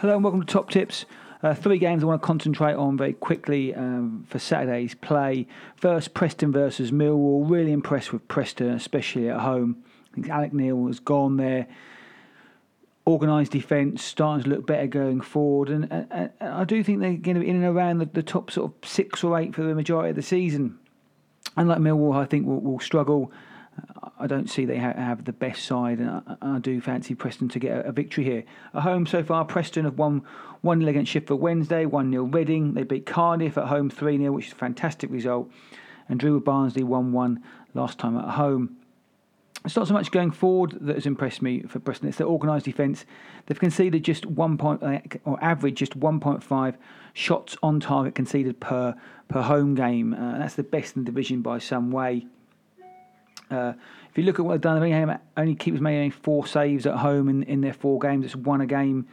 Hello and welcome to Top Tips. Uh, three games I want to concentrate on very quickly um, for Saturday's play. First, Preston versus Millwall. Really impressed with Preston, especially at home. I think Alex Neil has gone there. Organised defence, starting to look better going forward, and, and, and, I do think they're going to be in and around the, the, top sort of six or eight for the majority of the season. Unlike Millwall, I think will, will struggle. I don't see they have the best side, and I, do fancy Preston to get a, victory here. At home so far, Preston have won 1 0 against Sheffield Wednesday, 1 0 Reading. They beat Cardiff at home 3 0, which is a fantastic result, and drew with Barnsley 1 1 last time at home. It's not so much going forward that has impressed me for Preston. It's their organised defence. They've conceded just one point, uh, or average just 1.5 shots on target conceded per per home game. Uh, that's the best in the division by some way. Uh, if you look at what they've done, they only keepers made four saves at home in, in their four games. It's one a game.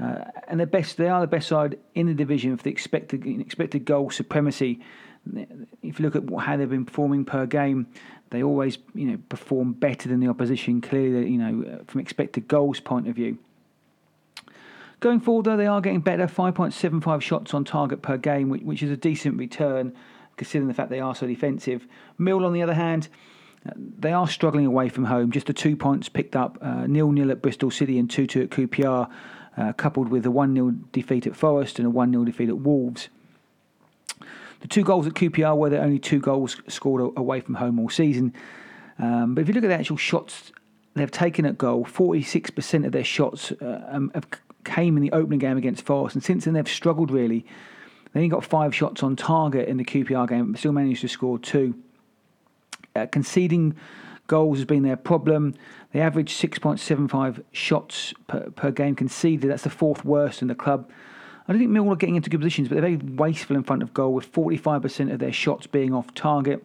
Uh, and the best, they are the best side in the division for the expected expected goal supremacy. If you look at how they've been performing per game, they always you know perform better than the opposition. Clearly, you know from expected goals point of view. Going forward, though, they are getting better. 5.75 shots on target per game, which, which is a decent return considering the fact they are so defensive. Mill, on the other hand, they are struggling away from home. Just the two points picked up uh, nil nil at Bristol City and 2 2 at QPR, uh, coupled with a 1 0 defeat at Forest and a 1 0 defeat at Wolves. The two goals at QPR were the only two goals scored away from home all season. Um, but if you look at the actual shots they've taken at goal, 46% of their shots uh, um, came in the opening game against Forest, and since then they've struggled really. They only got five shots on target in the QPR game, but still managed to score two. Uh, conceding goals has been their problem. They average 6.75 shots per, per game conceded. That's the fourth worst in the club. I don't think Millwall are getting into good positions, but they're very wasteful in front of goal, with 45% of their shots being off target.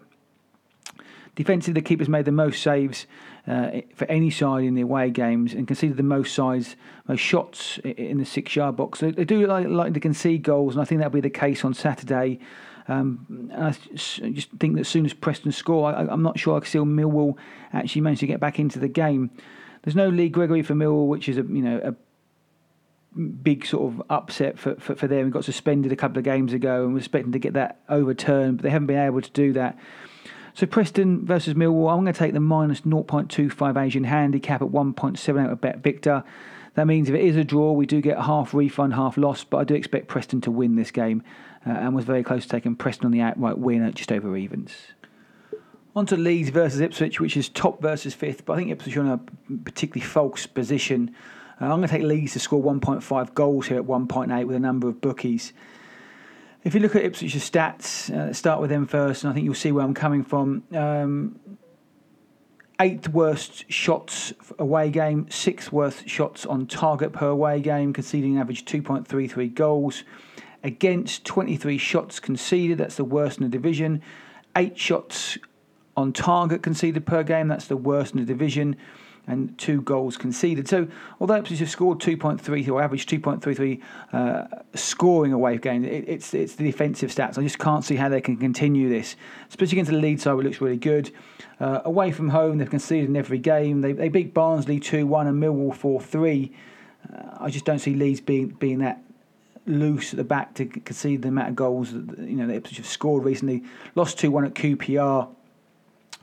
Defensively, the keepers made the most saves uh, for any side in the away games and conceded the most sides, most shots in the six-yard box. So they do like, like to concede goals, and I think that'll be the case on Saturday. Um, I just think that as soon as Preston score, I, am not sure I can see Millwall actually manage to get back into the game. There's no Lee Gregory for Millwall, which is a you know a big sort of upset for, for, for them. He got suspended a couple of games ago and we're expecting to get that overturned, but they haven't been able to do that. So Preston versus Millwall, I'm going to take the minus 0.25 Asian handicap at 1.78 at Bet Victor. That means if it is a draw, we do get half refund, half loss, but I do expect Preston to win this game uh, and was very close to taking Preston on the outright win at just over evens. On to Leeds versus Ipswich, which is top versus fifth, but I think Ipswich are in a particularly false position. Uh, I'm going to take Leeds to score 1.5 goals here at 1.8 with a number of bookies. If you look at Ipswich's stats, uh, start with them first, and I think you'll see where I'm coming from. Um, eighth worst shots away game, sixth worst shots on target per away game, conceding average 2.33 goals against 23 shots conceded. That's the worst in the division. Eight shots on target conceded per game. That's the worst in the division. And two goals conceded. So, although Ipswich have scored 2.3 or average 2.33 uh, scoring away game, it, it's it's the defensive stats. I just can't see how they can continue this, especially against the lead side, it looks really good. Uh, away from home, they've conceded in every game. They, they beat Barnsley 2 1 and Millwall 4 3. Uh, I just don't see Leeds being being that loose at the back to concede the amount of goals that you know Ipswich have scored recently. Lost two one at QPR.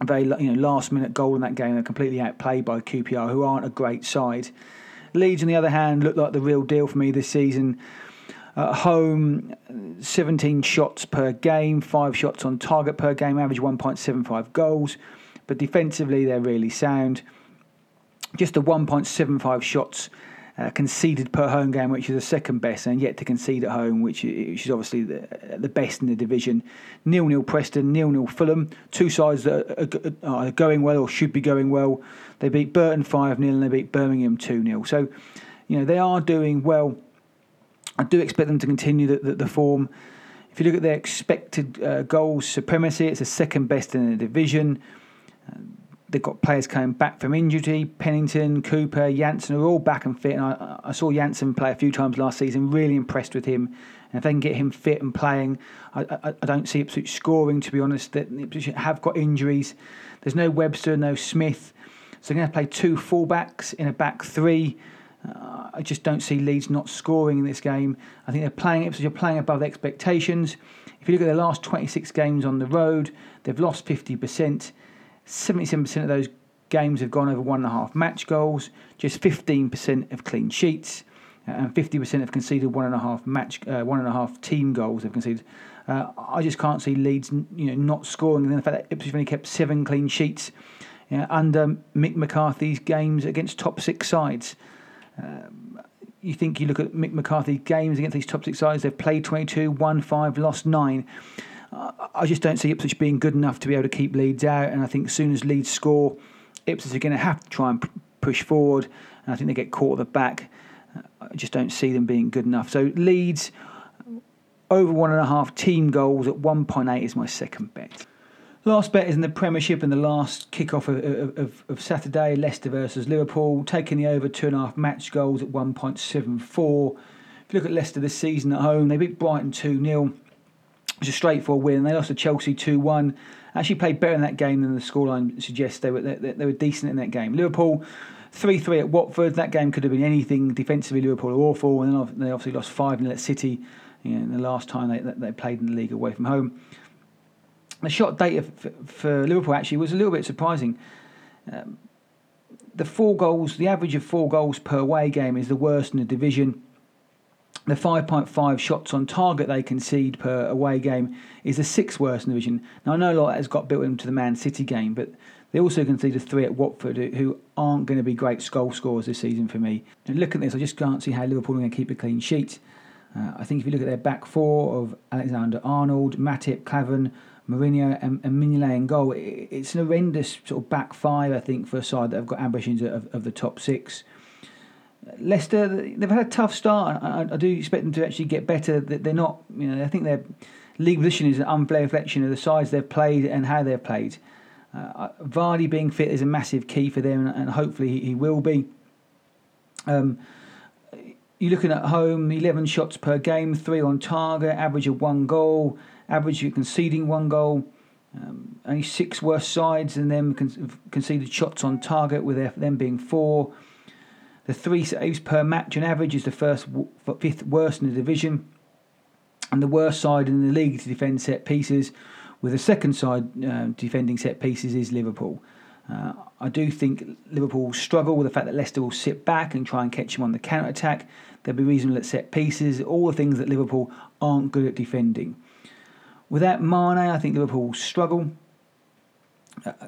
Very you know last minute goal in that game. They're completely outplayed by QPR, who aren't a great side. Leeds, on the other hand, look like the real deal for me this season. At home, 17 shots per game, five shots on target per game, average 1.75 goals. But defensively, they're really sound. Just the 1.75 shots uh, conceded per home game, which is the second best, and yet to concede at home, which, which is obviously the, the best in the division. Nil nil Preston, nil nil Fulham. Two sides that are, are, going well or should be going well. They beat Burton 5 0 and they beat Birmingham 2 0. So, you know, they are doing well. I do expect them to continue the, the, the form. If you look at their expected uh, goals supremacy, it's the second best in the division. They've got players coming back from injury. Pennington, Cooper, Jansson are all back and fit. And I, I saw Jansson play a few times last season. Really impressed with him. And if they can get him fit and playing, I, I, I don't see Ipswich scoring. To be honest, that Ipswich have got injuries. There's no Webster, no Smith, so they're going to play two fullbacks in a back three. Uh, I just don't see Leeds not scoring in this game. I think they're playing Ipswich are playing above expectations. If you look at their last 26 games on the road, they've lost 50%. 77% of those games have gone over one and a half match goals. Just 15% of clean sheets, uh, and 50% have conceded one and a half match, uh, one and a half team goals. They've conceded. Uh, I just can't see Leeds, you know, not scoring. And the fact that Ipswich have only kept seven clean sheets you know, under Mick McCarthy's games against top six sides. Um, you think you look at Mick McCarthy's games against these top six sides, they've played 22, won 5, lost 9. I just don't see Ipswich being good enough to be able to keep Leeds out. And I think as soon as Leeds score, Ipswich are going to have to try and push forward. And I think they get caught at the back. Uh, I just don't see them being good enough. So Leeds over one and a half team goals at 1.8 is my second bet. Last bet is in the Premiership and the last kick-off of, of, of, Saturday, Leicester versus Liverpool, taking the over two and a half match goals at 1.74. If you look at Leicester this season at home, they beat Brighton 2 0. It was a straightforward win. They lost to Chelsea 2 1. Actually played better in that game than the scoreline suggests. They were, they, they were decent in that game. Liverpool 3 3 at Watford. That game could have been anything. Defensively, Liverpool are awful. And then they obviously lost 5 0 at City you know, the last time they, they played in the league away from home the shot data for, Liverpool actually was a little bit surprising. Um, the four goals, the average of four goals per away game is the worst in the division. The 5.5 shots on target they concede per away game is the sixth worst in the division. Now, I know a lot has got built into the Man City game, but they also concede conceded three at Watford, who aren't going to be great goal scorers this season for me. And look at this, I just can't see how Liverpool are going to keep a clean sheet. Uh, I think if you look at their back four of Alexander Arnold, Matip, Klavan, Moreno and, and Mignolet in goal. It, it's an horrendous sort of back five, I think, for a side that have got ambitions of, of the top six. Leicester, they've had a tough start. I, I, do expect them to actually get better. They're not, you know, I think their league position is an unfair reflection of the sides they've played and how they've played. Uh, Vardy being fit is a massive key for them, and hopefully he, will be. Um, you're looking at home, 11 shots per game, three on target, average of one goal average you're conceding one goal. Um, only six worse sides than them con- conceded shots on target, with them being four. The three saves per match on average is the first fifth worst in the division, and the worst side in the league to defend set pieces, with the second side uh, defending set pieces is Liverpool. Uh, I do think Liverpool will struggle with the fact that Leicester will sit back and try and catch them on the counter attack. They'll be reasonable at set pieces, all the things that Liverpool aren't good at defending. Without Mane, I think Liverpool will struggle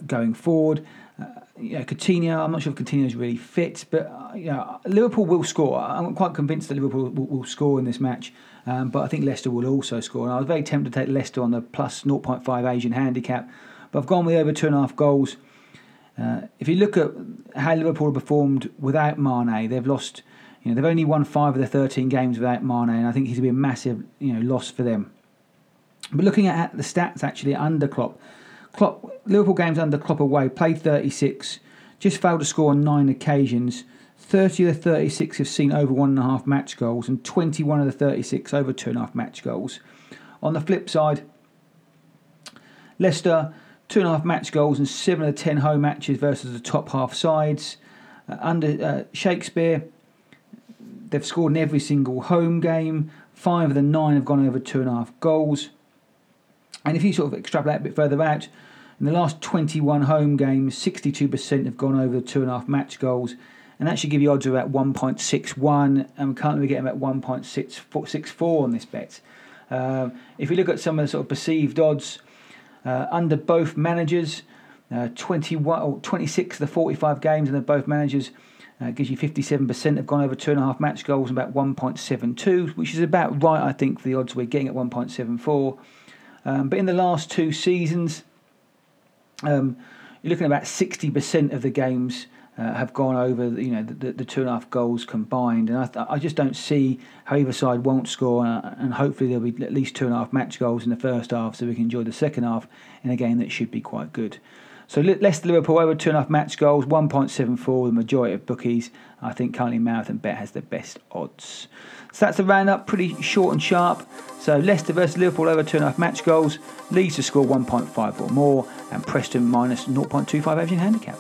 going forward. Uh, you know, Coutinho, I'm not sure if Coutinho is really fit, but uh, you know, Liverpool will score. I'm quite convinced that Liverpool will, will score in this match, um, but I think Leicester will also score. And I was very tempted to take Leicester on the plus 0.5 Asian handicap, but I've gone with over two and a half goals. Uh, if you look at how Liverpool performed without Mane, they've lost. You know, they've only won five of the 13 games without Mane, and I think he's been a massive, you know, loss for them. But looking at the stats actually under Klopp, Klopp Liverpool games under Klopp away played 36, just failed to score on nine occasions. 30 of the 36 have seen over one and a half match goals, and 21 of the 36 over two and a half match goals. On the flip side, Leicester two and a half match goals and seven of the ten home matches versus the top half sides. Uh, under uh, Shakespeare, they've scored in every single home game. Five of the nine have gone over two and a half goals. And if you sort of extrapolate a bit further out, in the last 21 home games, 62% have gone over two and a half match goals. And that should give you odds of about 1.61. And we're currently getting about 1.64 on this bet. Uh, if you look at some of the sort of perceived odds, uh, under both managers, uh, 21 or 26 of the 45 games under both managers uh, gives you 57% have gone over two and a half match goals and about 1.72, which is about right, I think, for the odds we're getting at 1.74. Um, but in the last two seasons, um, you're looking at about 60% of the games uh, have gone over, you know, the, the, two and a half goals combined, and I, th- I just don't see how either side won't score, uh, and hopefully there'll be at least two and a half match goals in the first half, so we can enjoy the second half in a game that should be quite good. So Leicester Liverpool over two and a half match goals, 1.74 the majority of bookies. I think currently Marathon Bet has the best odds. So that's a roundup, pretty short and sharp. So Leicester versus Liverpool over two and a half match goals, Leeds to score 1.5 or more, and Preston minus 0.25 averaging handicap.